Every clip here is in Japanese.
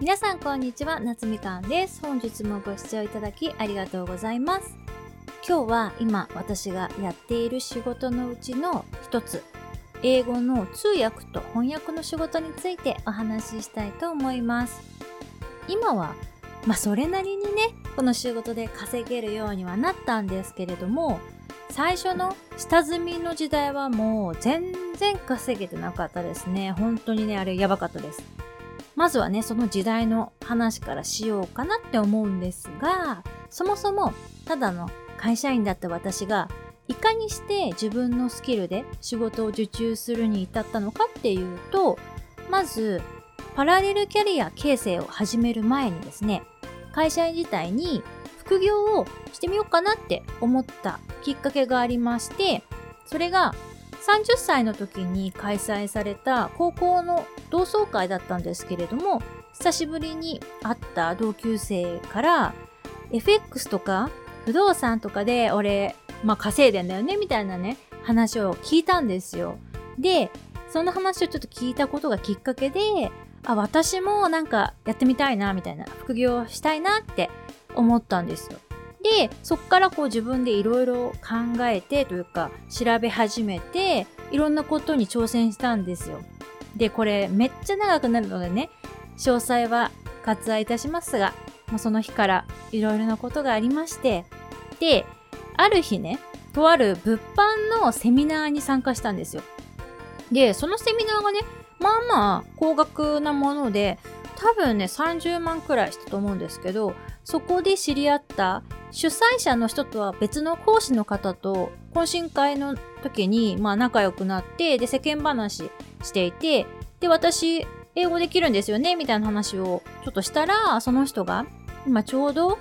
皆さんこんにちは、夏みかんです。本日もご視聴いただきありがとうございます。今日は今私がやっている仕事のうちの一つ、英語の通訳と翻訳の仕事についてお話ししたいと思います。今は、まあそれなりにね、この仕事で稼げるようにはなったんですけれども、最初の下積みの時代はもう全然稼げてなかったですね。本当にね、あれやばかったです。まずはね、その時代の話からしようかなって思うんですが、そもそもただの会社員だった私が、いかにして自分のスキルで仕事を受注するに至ったのかっていうと、まず、パラレルキャリア形成を始める前にですね、会社員自体に副業をしてみようかなって思ったきっかけがありまして、それが30歳の時に開催された高校の同窓会だったんですけれども、久しぶりに会った同級生から、FX とか不動産とかで俺、まあ稼いでんだよねみたいなね、話を聞いたんですよ。で、その話をちょっと聞いたことがきっかけで、あ、私もなんかやってみたいなみたいな、副業したいなって思ったんですよ。で、そっからこう自分でいろいろ考えてというか調べ始めていろんなことに挑戦したんですよ。で、これめっちゃ長くなるのでね、詳細は割愛いたしますが、もうその日からいろいろなことがありまして、で、ある日ね、とある物販のセミナーに参加したんですよ。で、そのセミナーがね、まあまあ高額なもので、多分ね、30万くらいしたと思うんですけど、そこで知り合った主催者の人とは別の講師の方と懇親会の時にまあ仲良くなってで世間話していてで私英語できるんですよねみたいな話をちょっとしたらその人が今ちょうど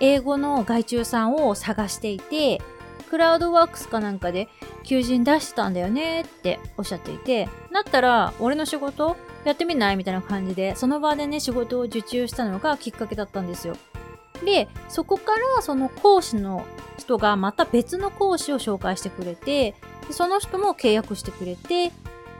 英語の外注さんを探していてクラウドワークスかなんかで求人出してたんだよねっておっしゃっていてだったら俺の仕事やってみない？みたいな感じでその場でね仕事を受注したのがきっかけだったんですよ。で、そこからその講師の人がまた別の講師を紹介してくれて、その人も契約してくれて、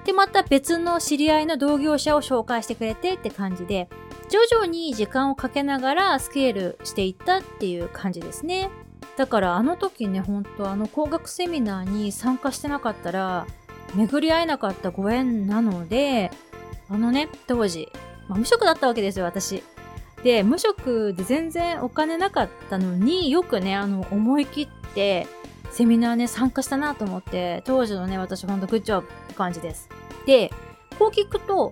で、また別の知り合いの同業者を紹介してくれてって感じで、徐々に時間をかけながらスケールしていったっていう感じですね。だからあの時ね、ほんとあの工学セミナーに参加してなかったら、巡り合えなかったご縁なので、あのね、当時、まあ、無職だったわけですよ、私。で、無職で全然お金なかったのによくね、あの、思い切って、セミナーね、参加したなと思って、当時のね、私ほんとグッジョブって感じです。で、こう聞くと、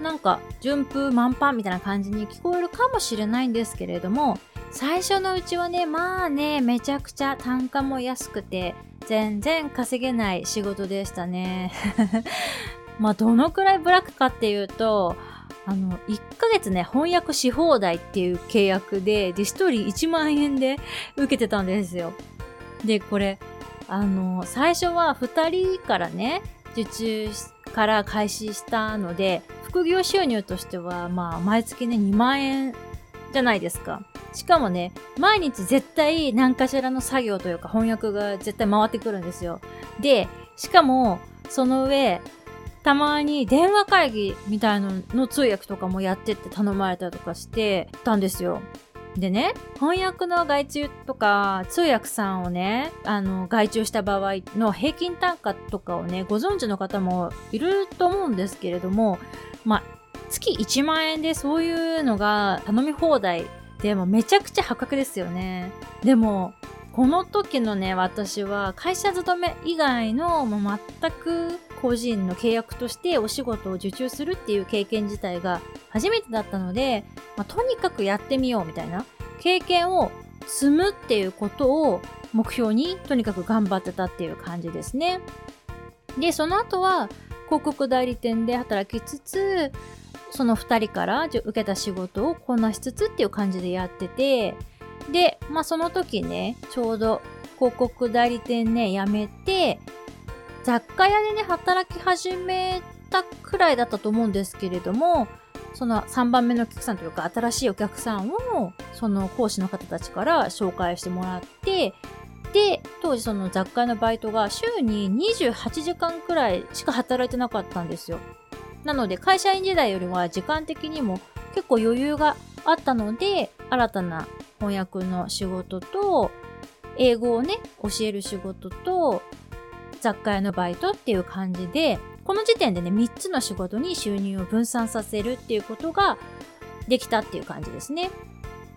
なんか、順風満帆みたいな感じに聞こえるかもしれないんですけれども、最初のうちはね、まあね、めちゃくちゃ単価も安くて、全然稼げない仕事でしたね。まあ、どのくらいブラックかっていうと、あの、1ヶ月ね、翻訳し放題っていう契約で、で、1人1万円で受けてたんですよ。で、これ、あの、最初は2人からね、受注から開始したので、副業収入としては、まあ、毎月ね、2万円じゃないですか。しかもね、毎日絶対何かしらの作業というか翻訳が絶対回ってくるんですよ。で、しかも、その上、たまに電話会議みたいのの通訳とかもやってって頼まれたりとかしてたんですよ。でね、翻訳の外注とか通訳さんをね、あの、外注した場合の平均単価とかをね、ご存知の方もいると思うんですけれども、まあ、月1万円でそういうのが頼み放題でもめちゃくちゃ破格ですよね。でも、この時のね、私は会社勤め以外のもう全く個人の契約としてお仕事を受注するっていう経験自体が初めてだったので、まあ、とにかくやってみようみたいな経験を積むっていうことを目標にとにかく頑張ってたっていう感じですね。で、その後は広告代理店で働きつつ、その2人から受けた仕事をこなしつつっていう感じでやってて、で、まあその時ね、ちょうど広告代理店ね、辞めて、雑貨屋でね、働き始めたくらいだったと思うんですけれども、その3番目のお客さんというか、新しいお客さんを、その講師の方たちから紹介してもらって、で、当時その雑貨屋のバイトが週に28時間くらいしか働いてなかったんですよ。なので、会社員時代よりは時間的にも結構余裕があったので、新たな翻訳の仕事と、英語をね、教える仕事と、雑貨屋のバイトっていう感じで、この時点でね、3つの仕事に収入を分散させるっていうことができたっていう感じですね。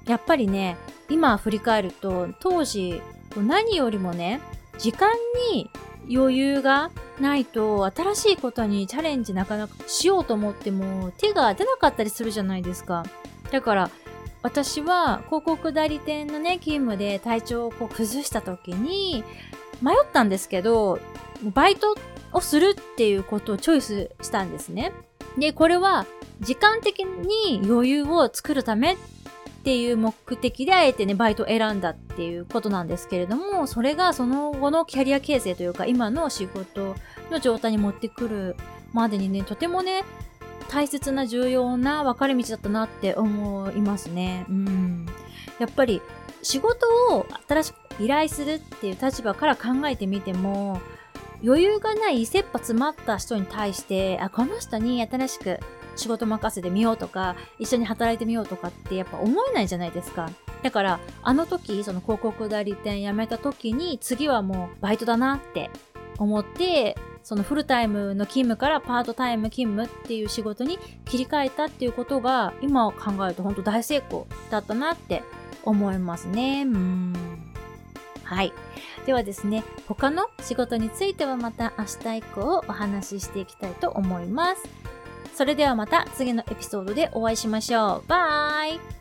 やっぱりね、今振り返ると、当時、何よりもね、時間に余裕がないと新しいことにチャレンジなかなかしようと思っても手が出なかったりするじゃないですか。だから私は広告代理店のね、勤務で体調をこう崩した時に迷ったんですけど、バイトをするっていうことをチョイスしたんですね。で、これは時間的に余裕を作るためっていう目的であえてね、バイトを選んだっていうことなんですけれども、それがその後のキャリア形成というか、今の仕事の状態に持ってくるまでにね、とてもね、大切な重要な分かれ道だったなって思いますね。うん。やっぱり仕事を新しく依頼するっていう立場から考えてみても、余裕がない切羽詰まった人に対して、あ、この人に新しく仕事任せてみようとか、一緒に働いてみようとかってやっぱ思えないじゃないですか。だから、あの時、その広告代理店辞めた時に、次はもうバイトだなって思って、そのフルタイムの勤務からパートタイム勤務っていう仕事に切り替えたっていうことが、今考えると本当大成功だったなって思いますね。うん。はい。ではですね、他の仕事についてはまた明日以降お話ししていきたいと思います。それではまた次のエピソードでお会いしましょう。バイ